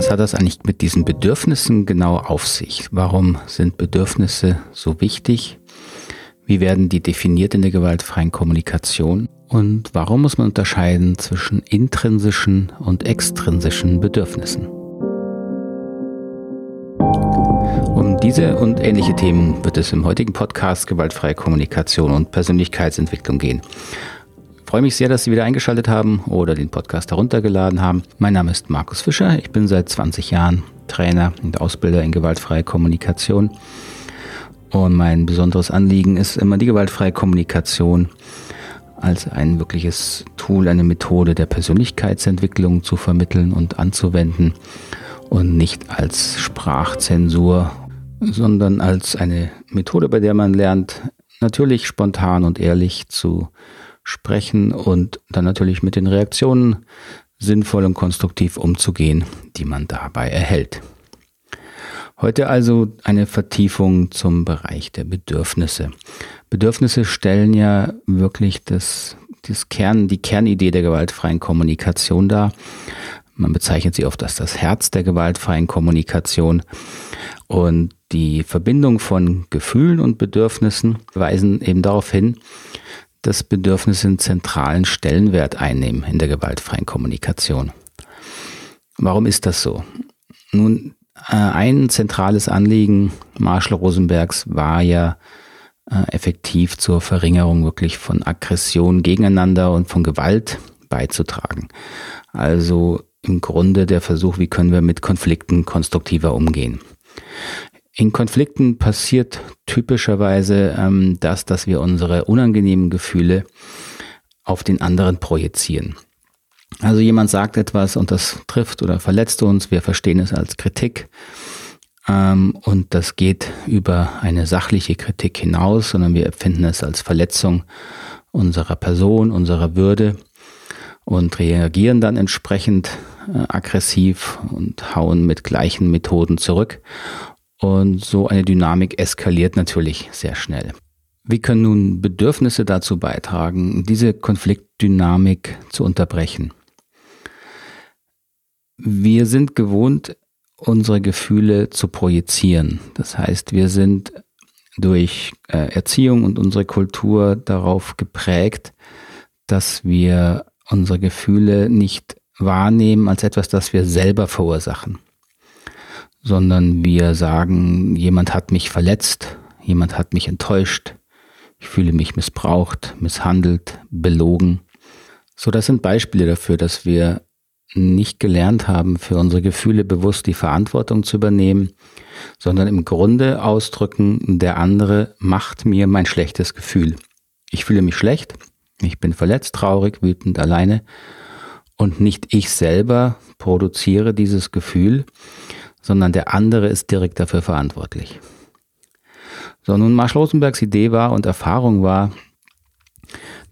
was hat das eigentlich mit diesen Bedürfnissen genau auf sich? Warum sind Bedürfnisse so wichtig? Wie werden die definiert in der gewaltfreien Kommunikation? Und warum muss man unterscheiden zwischen intrinsischen und extrinsischen Bedürfnissen? Um diese und ähnliche Themen wird es im heutigen Podcast Gewaltfreie Kommunikation und Persönlichkeitsentwicklung gehen. Freue mich sehr, dass Sie wieder eingeschaltet haben oder den Podcast heruntergeladen haben. Mein Name ist Markus Fischer. Ich bin seit 20 Jahren Trainer und Ausbilder in gewaltfreie Kommunikation. Und mein besonderes Anliegen ist immer die gewaltfreie Kommunikation als ein wirkliches Tool, eine Methode der Persönlichkeitsentwicklung zu vermitteln und anzuwenden und nicht als Sprachzensur, sondern als eine Methode, bei der man lernt, natürlich spontan und ehrlich zu sprechen und dann natürlich mit den Reaktionen sinnvoll und konstruktiv umzugehen, die man dabei erhält. Heute also eine Vertiefung zum Bereich der Bedürfnisse. Bedürfnisse stellen ja wirklich das, das Kern, die Kernidee der gewaltfreien Kommunikation dar. Man bezeichnet sie oft als das Herz der gewaltfreien Kommunikation. Und die Verbindung von Gefühlen und Bedürfnissen weisen eben darauf hin, dass Bedürfnisse einen zentralen Stellenwert einnehmen in der gewaltfreien Kommunikation. Warum ist das so? Nun, äh, ein zentrales Anliegen Marshall Rosenbergs war ja äh, effektiv zur Verringerung wirklich von Aggression gegeneinander und von Gewalt beizutragen. Also im Grunde der Versuch, wie können wir mit Konflikten konstruktiver umgehen. In Konflikten passiert typischerweise ähm, das, dass wir unsere unangenehmen Gefühle auf den anderen projizieren. Also jemand sagt etwas und das trifft oder verletzt uns, wir verstehen es als Kritik ähm, und das geht über eine sachliche Kritik hinaus, sondern wir empfinden es als Verletzung unserer Person, unserer Würde und reagieren dann entsprechend äh, aggressiv und hauen mit gleichen Methoden zurück und so eine Dynamik eskaliert natürlich sehr schnell. Wie können nun Bedürfnisse dazu beitragen, diese Konfliktdynamik zu unterbrechen? Wir sind gewohnt, unsere Gefühle zu projizieren. Das heißt, wir sind durch äh, Erziehung und unsere Kultur darauf geprägt, dass wir unsere Gefühle nicht wahrnehmen als etwas, das wir selber verursachen sondern wir sagen, jemand hat mich verletzt, jemand hat mich enttäuscht, ich fühle mich missbraucht, misshandelt, belogen. So, das sind Beispiele dafür, dass wir nicht gelernt haben, für unsere Gefühle bewusst die Verantwortung zu übernehmen, sondern im Grunde ausdrücken, der andere macht mir mein schlechtes Gefühl. Ich fühle mich schlecht, ich bin verletzt, traurig, wütend, alleine und nicht ich selber produziere dieses Gefühl, sondern der andere ist direkt dafür verantwortlich. So, nun Marshall Rosenbergs Idee war und Erfahrung war,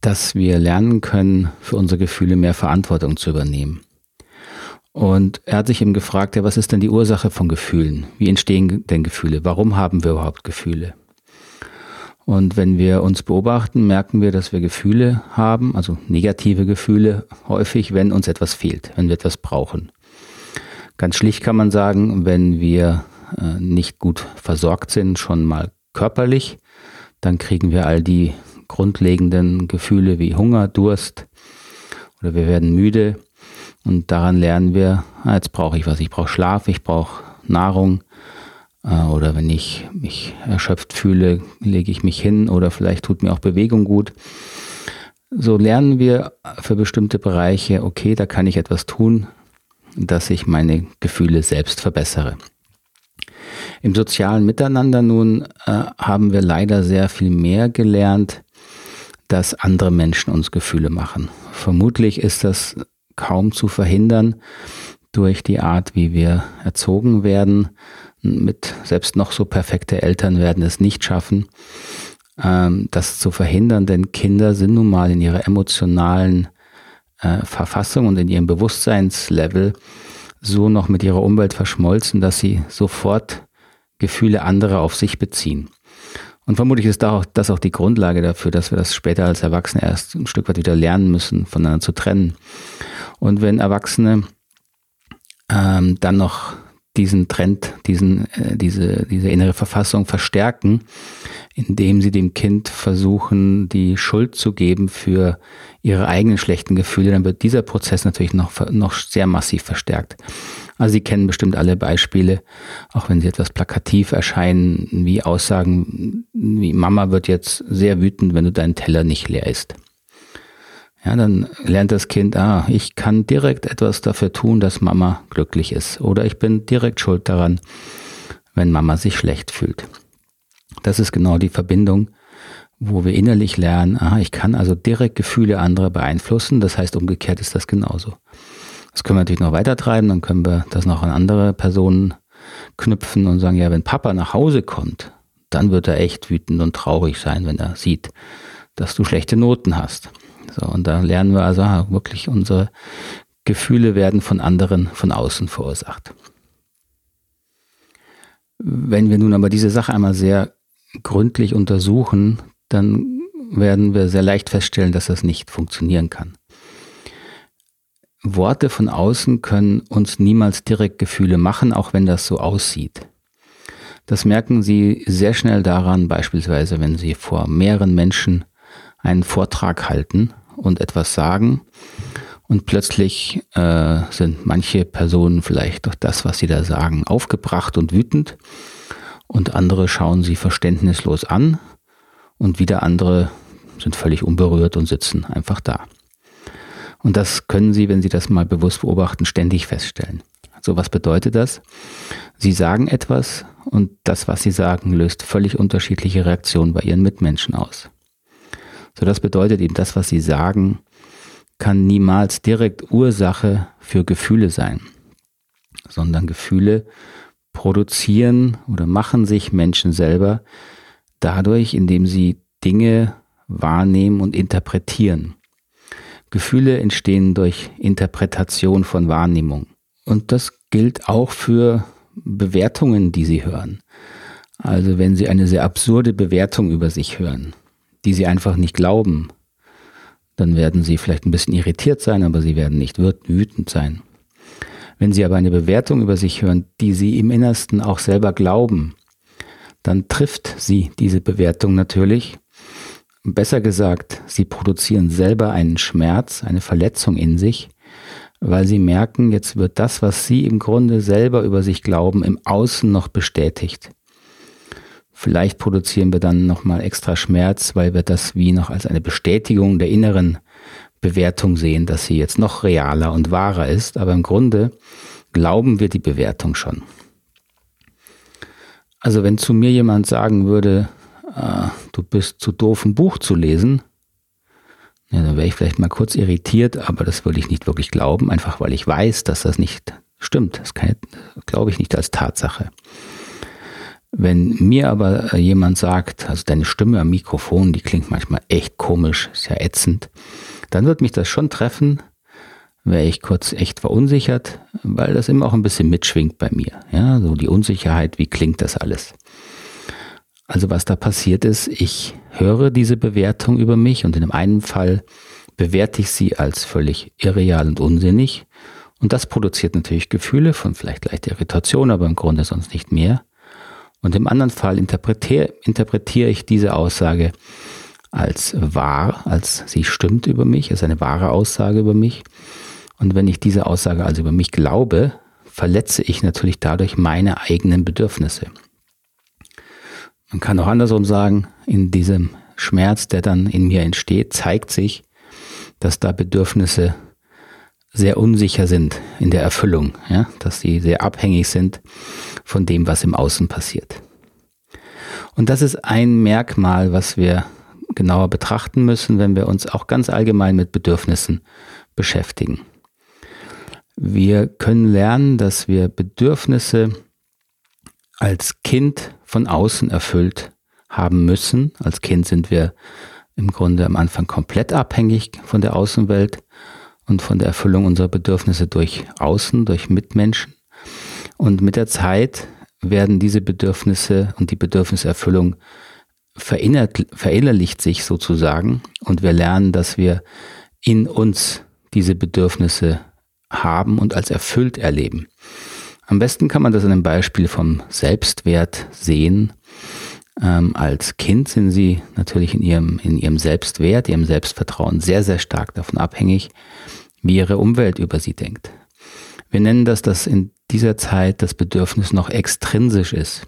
dass wir lernen können, für unsere Gefühle mehr Verantwortung zu übernehmen. Und er hat sich eben gefragt, ja, was ist denn die Ursache von Gefühlen? Wie entstehen denn Gefühle? Warum haben wir überhaupt Gefühle? Und wenn wir uns beobachten, merken wir, dass wir Gefühle haben, also negative Gefühle, häufig, wenn uns etwas fehlt, wenn wir etwas brauchen. Ganz schlicht kann man sagen, wenn wir äh, nicht gut versorgt sind, schon mal körperlich, dann kriegen wir all die grundlegenden Gefühle wie Hunger, Durst oder wir werden müde. Und daran lernen wir, ah, jetzt brauche ich was, ich brauche Schlaf, ich brauche Nahrung. Äh, oder wenn ich mich erschöpft fühle, lege ich mich hin oder vielleicht tut mir auch Bewegung gut. So lernen wir für bestimmte Bereiche, okay, da kann ich etwas tun, dass ich meine Gefühle selbst verbessere. Im sozialen Miteinander nun äh, haben wir leider sehr viel mehr gelernt, dass andere Menschen uns Gefühle machen. Vermutlich ist das kaum zu verhindern durch die Art, wie wir erzogen werden. Mit selbst noch so perfekte Eltern werden es nicht schaffen, ähm, das zu verhindern, denn Kinder sind nun mal in ihrer emotionalen äh, Verfassung und in ihrem Bewusstseinslevel so noch mit ihrer Umwelt verschmolzen, dass sie sofort Gefühle anderer auf sich beziehen. Und vermutlich ist das auch die Grundlage dafür, dass wir das später als Erwachsene erst ein Stück weit wieder lernen müssen, voneinander zu trennen. Und wenn Erwachsene ähm, dann noch diesen Trend, diesen, äh, diese, diese innere Verfassung verstärken, indem sie dem Kind versuchen, die Schuld zu geben für ihre eigenen schlechten Gefühle, dann wird dieser Prozess natürlich noch, noch sehr massiv verstärkt. Also Sie kennen bestimmt alle Beispiele, auch wenn sie etwas plakativ erscheinen, wie Aussagen wie Mama wird jetzt sehr wütend, wenn du deinen Teller nicht leer isst. Ja, dann lernt das Kind, ah, ich kann direkt etwas dafür tun, dass Mama glücklich ist. Oder ich bin direkt schuld daran, wenn Mama sich schlecht fühlt. Das ist genau die Verbindung, wo wir innerlich lernen, aha, ich kann also direkt Gefühle anderer beeinflussen. Das heißt, umgekehrt ist das genauso. Das können wir natürlich noch weiter treiben, dann können wir das noch an andere Personen knüpfen und sagen, ja, wenn Papa nach Hause kommt, dann wird er echt wütend und traurig sein, wenn er sieht, dass du schlechte Noten hast. So, und da lernen wir also ah, wirklich, unsere Gefühle werden von anderen von außen verursacht. Wenn wir nun aber diese Sache einmal sehr gründlich untersuchen, dann werden wir sehr leicht feststellen, dass das nicht funktionieren kann. Worte von außen können uns niemals direkt Gefühle machen, auch wenn das so aussieht. Das merken Sie sehr schnell daran, beispielsweise wenn Sie vor mehreren Menschen einen Vortrag halten und etwas sagen und plötzlich äh, sind manche Personen vielleicht durch das, was sie da sagen, aufgebracht und wütend und andere schauen sie verständnislos an und wieder andere sind völlig unberührt und sitzen einfach da. Und das können Sie, wenn Sie das mal bewusst beobachten, ständig feststellen. So, was bedeutet das? Sie sagen etwas und das, was Sie sagen, löst völlig unterschiedliche Reaktionen bei Ihren Mitmenschen aus. So, das bedeutet eben, das, was sie sagen, kann niemals direkt Ursache für Gefühle sein, sondern Gefühle produzieren oder machen sich Menschen selber dadurch, indem sie Dinge wahrnehmen und interpretieren. Gefühle entstehen durch Interpretation von Wahrnehmung. Und das gilt auch für Bewertungen, die Sie hören. Also wenn Sie eine sehr absurde Bewertung über sich hören, die sie einfach nicht glauben, dann werden sie vielleicht ein bisschen irritiert sein, aber sie werden nicht wütend sein. Wenn sie aber eine Bewertung über sich hören, die sie im Innersten auch selber glauben, dann trifft sie diese Bewertung natürlich. Besser gesagt, sie produzieren selber einen Schmerz, eine Verletzung in sich, weil sie merken, jetzt wird das, was sie im Grunde selber über sich glauben, im Außen noch bestätigt. Vielleicht produzieren wir dann nochmal extra Schmerz, weil wir das wie noch als eine Bestätigung der inneren Bewertung sehen, dass sie jetzt noch realer und wahrer ist. Aber im Grunde glauben wir die Bewertung schon. Also wenn zu mir jemand sagen würde, äh, du bist zu doof, ein Buch zu lesen, ja, dann wäre ich vielleicht mal kurz irritiert, aber das würde ich nicht wirklich glauben, einfach weil ich weiß, dass das nicht stimmt. Das glaube ich nicht als Tatsache. Wenn mir aber äh, jemand sagt, also deine Stimme am Mikrofon, die klingt manchmal echt komisch, ist ja ätzend, dann wird mich das schon treffen, wäre ich kurz echt verunsichert, weil das immer auch ein bisschen mitschwingt bei mir. Ja, so die Unsicherheit, wie klingt das alles? Also was da passiert ist, ich höre diese Bewertung über mich und in einem Fall bewerte ich sie als völlig irreal und unsinnig. Und das produziert natürlich Gefühle von vielleicht leichter Irritation, aber im Grunde sonst nicht mehr. Und im anderen Fall interpretiere, interpretiere ich diese Aussage als wahr, als sie stimmt über mich, als eine wahre Aussage über mich. Und wenn ich diese Aussage also über mich glaube, verletze ich natürlich dadurch meine eigenen Bedürfnisse. Man kann auch andersrum sagen, in diesem Schmerz, der dann in mir entsteht, zeigt sich, dass da Bedürfnisse sehr unsicher sind in der Erfüllung, ja, dass sie sehr abhängig sind von dem, was im Außen passiert. Und das ist ein Merkmal, was wir genauer betrachten müssen, wenn wir uns auch ganz allgemein mit Bedürfnissen beschäftigen. Wir können lernen, dass wir Bedürfnisse als Kind von außen erfüllt haben müssen. Als Kind sind wir im Grunde am Anfang komplett abhängig von der Außenwelt und von der Erfüllung unserer Bedürfnisse durch Außen, durch Mitmenschen. Und mit der Zeit werden diese Bedürfnisse und die Bedürfniserfüllung verinnerlicht sich sozusagen und wir lernen, dass wir in uns diese Bedürfnisse haben und als erfüllt erleben. Am besten kann man das an einem Beispiel vom Selbstwert sehen. Ähm, als Kind sind sie natürlich in ihrem, in ihrem Selbstwert, ihrem Selbstvertrauen sehr, sehr stark davon abhängig, wie ihre Umwelt über sie denkt. Wir nennen das, dass in dieser Zeit das Bedürfnis noch extrinsisch ist.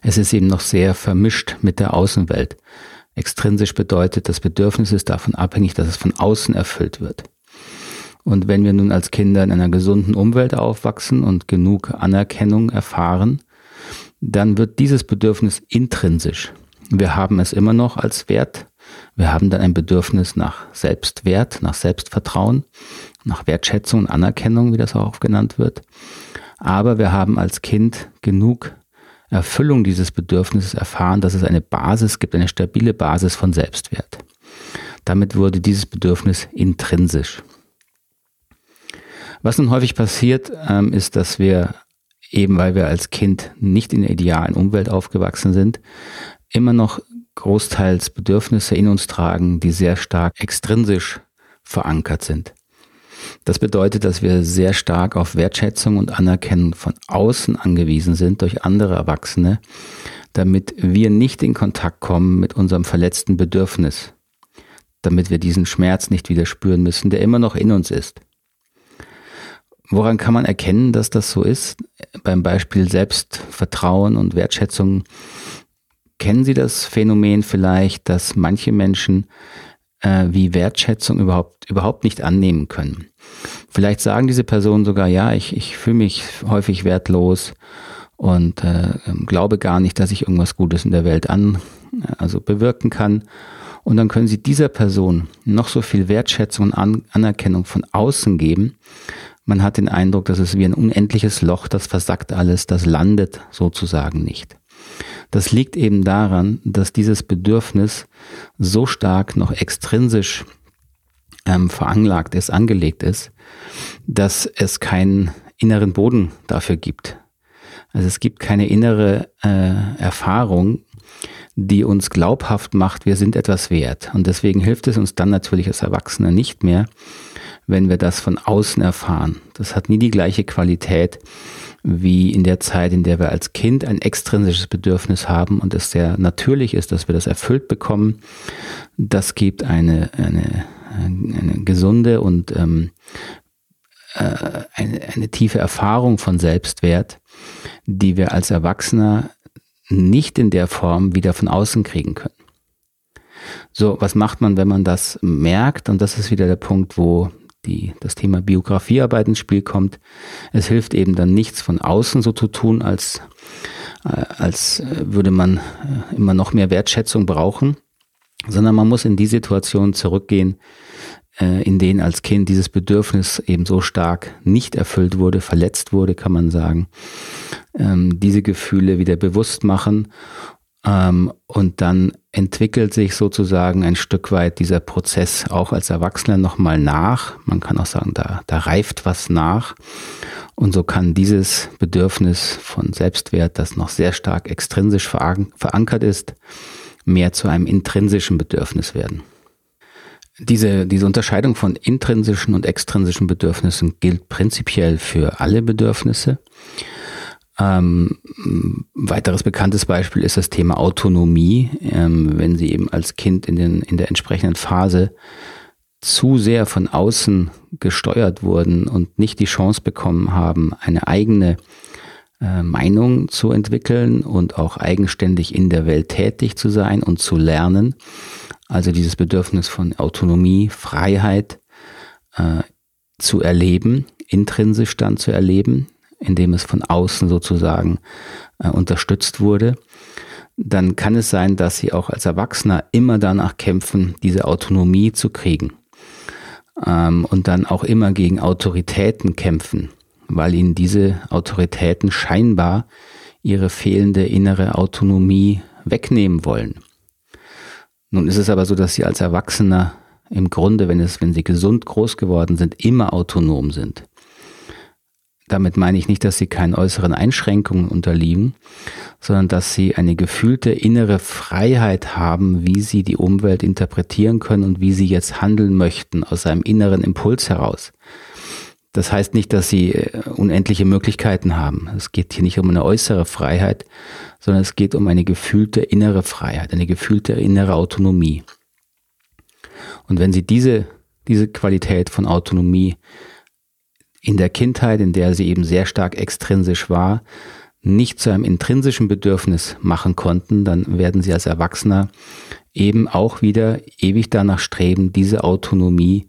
Es ist eben noch sehr vermischt mit der Außenwelt. Extrinsisch bedeutet, das Bedürfnis ist davon abhängig, dass es von außen erfüllt wird. Und wenn wir nun als Kinder in einer gesunden Umwelt aufwachsen und genug Anerkennung erfahren, dann wird dieses Bedürfnis intrinsisch. Wir haben es immer noch als Wert. Wir haben dann ein Bedürfnis nach Selbstwert, nach Selbstvertrauen, nach Wertschätzung und Anerkennung, wie das auch genannt wird. Aber wir haben als Kind genug Erfüllung dieses Bedürfnisses erfahren, dass es eine Basis gibt, eine stabile Basis von Selbstwert. Damit wurde dieses Bedürfnis intrinsisch. Was nun häufig passiert, ähm, ist, dass wir eben weil wir als Kind nicht in der idealen Umwelt aufgewachsen sind, immer noch großteils Bedürfnisse in uns tragen, die sehr stark extrinsisch verankert sind. Das bedeutet, dass wir sehr stark auf Wertschätzung und Anerkennung von außen angewiesen sind durch andere Erwachsene, damit wir nicht in Kontakt kommen mit unserem verletzten Bedürfnis, damit wir diesen Schmerz nicht wieder spüren müssen, der immer noch in uns ist. Woran kann man erkennen, dass das so ist? Beim Beispiel Selbstvertrauen und Wertschätzung. Kennen Sie das Phänomen vielleicht, dass manche Menschen äh, wie Wertschätzung überhaupt, überhaupt nicht annehmen können? Vielleicht sagen diese Personen sogar, ja, ich, ich fühle mich häufig wertlos und äh, glaube gar nicht, dass ich irgendwas Gutes in der Welt an, also bewirken kann. Und dann können Sie dieser Person noch so viel Wertschätzung und an Anerkennung von außen geben, man hat den Eindruck, dass es wie ein unendliches Loch, das versackt alles, das landet sozusagen nicht. Das liegt eben daran, dass dieses Bedürfnis so stark noch extrinsisch ähm, veranlagt ist, angelegt ist, dass es keinen inneren Boden dafür gibt. Also es gibt keine innere äh, Erfahrung, die uns glaubhaft macht, wir sind etwas wert. Und deswegen hilft es uns dann natürlich als Erwachsene nicht mehr, wenn wir das von außen erfahren. Das hat nie die gleiche Qualität wie in der Zeit, in der wir als Kind ein extrinsisches Bedürfnis haben und es sehr natürlich ist, dass wir das erfüllt bekommen. Das gibt eine, eine, eine gesunde und ähm, äh, eine, eine tiefe Erfahrung von Selbstwert, die wir als Erwachsener nicht in der Form wieder von außen kriegen können. So, was macht man, wenn man das merkt? Und das ist wieder der Punkt, wo die, das Thema Biografiearbeit ins Spiel kommt. Es hilft eben dann nichts von außen so zu tun, als, äh, als würde man äh, immer noch mehr Wertschätzung brauchen, sondern man muss in die Situation zurückgehen, äh, in denen als Kind dieses Bedürfnis eben so stark nicht erfüllt wurde, verletzt wurde, kann man sagen, ähm, diese Gefühle wieder bewusst machen und dann entwickelt sich sozusagen ein Stück weit dieser Prozess auch als Erwachsener nochmal nach. Man kann auch sagen, da, da reift was nach. Und so kann dieses Bedürfnis von Selbstwert, das noch sehr stark extrinsisch verankert ist, mehr zu einem intrinsischen Bedürfnis werden. Diese, diese Unterscheidung von intrinsischen und extrinsischen Bedürfnissen gilt prinzipiell für alle Bedürfnisse. Ähm, weiteres bekanntes Beispiel ist das Thema Autonomie. Ähm, wenn Sie eben als Kind in, den, in der entsprechenden Phase zu sehr von außen gesteuert wurden und nicht die Chance bekommen haben, eine eigene äh, Meinung zu entwickeln und auch eigenständig in der Welt tätig zu sein und zu lernen. Also dieses Bedürfnis von Autonomie, Freiheit äh, zu erleben, intrinsisch dann zu erleben, indem es von außen sozusagen äh, unterstützt wurde, dann kann es sein, dass sie auch als Erwachsener immer danach kämpfen, diese Autonomie zu kriegen. Ähm, und dann auch immer gegen Autoritäten kämpfen, weil ihnen diese Autoritäten scheinbar ihre fehlende innere Autonomie wegnehmen wollen. Nun ist es aber so, dass sie als Erwachsener im Grunde, wenn es, wenn sie gesund groß geworden sind, immer autonom sind. Damit meine ich nicht, dass sie keinen äußeren Einschränkungen unterliegen, sondern dass sie eine gefühlte innere Freiheit haben, wie sie die Umwelt interpretieren können und wie sie jetzt handeln möchten aus einem inneren Impuls heraus. Das heißt nicht, dass sie äh, unendliche Möglichkeiten haben. Es geht hier nicht um eine äußere Freiheit, sondern es geht um eine gefühlte innere Freiheit, eine gefühlte innere Autonomie. Und wenn Sie diese, diese Qualität von Autonomie in der Kindheit, in der sie eben sehr stark extrinsisch war, nicht zu einem intrinsischen Bedürfnis machen konnten, dann werden sie als Erwachsener eben auch wieder ewig danach streben, diese Autonomie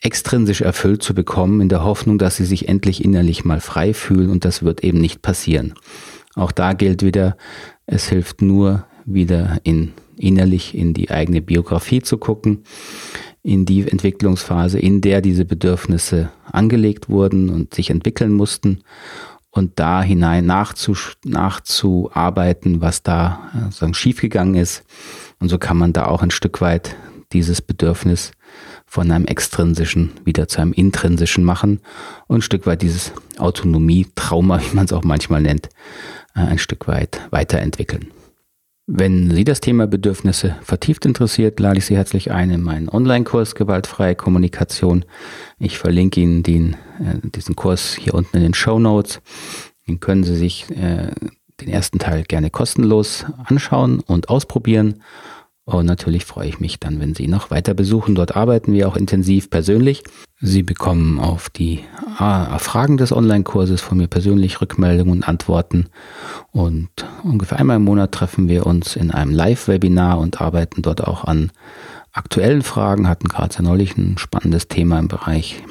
extrinsisch erfüllt zu bekommen, in der Hoffnung, dass sie sich endlich innerlich mal frei fühlen und das wird eben nicht passieren. Auch da gilt wieder, es hilft nur wieder in innerlich in die eigene Biografie zu gucken, in die Entwicklungsphase, in der diese Bedürfnisse angelegt wurden und sich entwickeln mussten und da hinein nachzu, nachzuarbeiten, was da äh, sozusagen schiefgegangen ist. Und so kann man da auch ein Stück weit dieses Bedürfnis von einem extrinsischen wieder zu einem intrinsischen machen und ein Stück weit dieses Autonomie-Trauma, wie man es auch manchmal nennt, äh, ein Stück weit weiterentwickeln. Wenn Sie das Thema Bedürfnisse vertieft interessiert, lade ich Sie herzlich ein in meinen Online-Kurs Gewaltfreie Kommunikation. Ich verlinke Ihnen den, äh, diesen Kurs hier unten in den Show Notes. Den können Sie sich äh, den ersten Teil gerne kostenlos anschauen und ausprobieren. Und natürlich freue ich mich dann, wenn Sie noch weiter besuchen. Dort arbeiten wir auch intensiv persönlich. Sie bekommen auf die ah, Fragen des Online-Kurses von mir persönlich Rückmeldungen und Antworten. Und ungefähr einmal im Monat treffen wir uns in einem Live-Webinar und arbeiten dort auch an aktuellen Fragen. Hatten gerade sehr neulich ein spannendes Thema im Bereich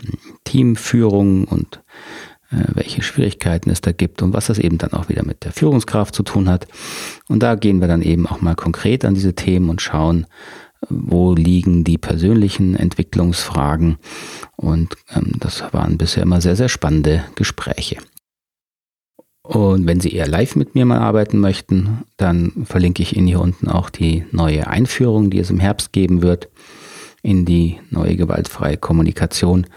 Teamführung und welche Schwierigkeiten es da gibt und was das eben dann auch wieder mit der Führungskraft zu tun hat. Und da gehen wir dann eben auch mal konkret an diese Themen und schauen, wo liegen die persönlichen Entwicklungsfragen. Und ähm, das waren bisher immer sehr, sehr spannende Gespräche. Und wenn Sie eher live mit mir mal arbeiten möchten, dann verlinke ich Ihnen hier unten auch die neue Einführung, die es im Herbst geben wird in die neue gewaltfreie Kommunikation,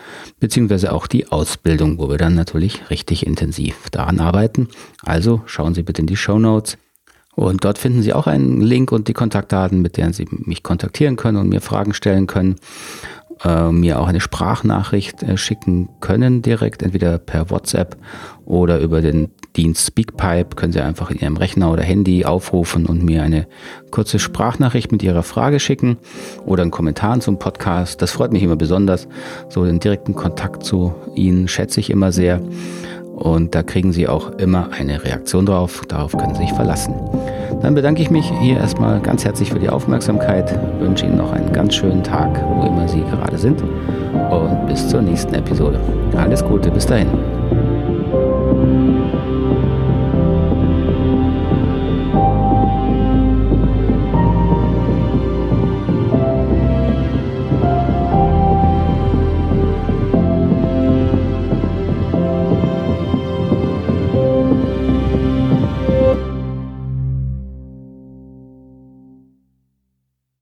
beziehungsweise auch die Ausbildung, wo wir dann natürlich richtig intensiv daran arbeiten. Also schauen Sie bitte in die Show Notes. Und dort finden Sie auch einen Link und die Kontaktdaten, mit denen Sie mich kontaktieren können und mir Fragen stellen können äh, mir auch eine Sprachnachricht äh, schicken können, direkt, entweder per WhatsApp oder über den Dienst Speakpipe. Können Sie einfach in Ihrem Rechner oder Handy aufrufen und mir eine kurze Sprachnachricht mit Ihrer Frage schicken oder einen Kommentar zum Podcast. Das freut mich immer besonders. So den direkten Kontakt zu Ihnen schätze ich immer sehr. Und da kriegen Sie auch immer eine Reaktion drauf. Darauf können Sie sich verlassen. Dann bedanke ich mich hier erstmal ganz herzlich für die Aufmerksamkeit, wünsche Ihnen noch einen ganz schönen Tag, wo immer Sie gerade sind und bis zur nächsten Episode. Alles Gute, bis dahin.